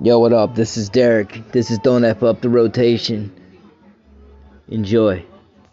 Yo, what up? This is Derek. This is Don't F Up the Rotation. Enjoy.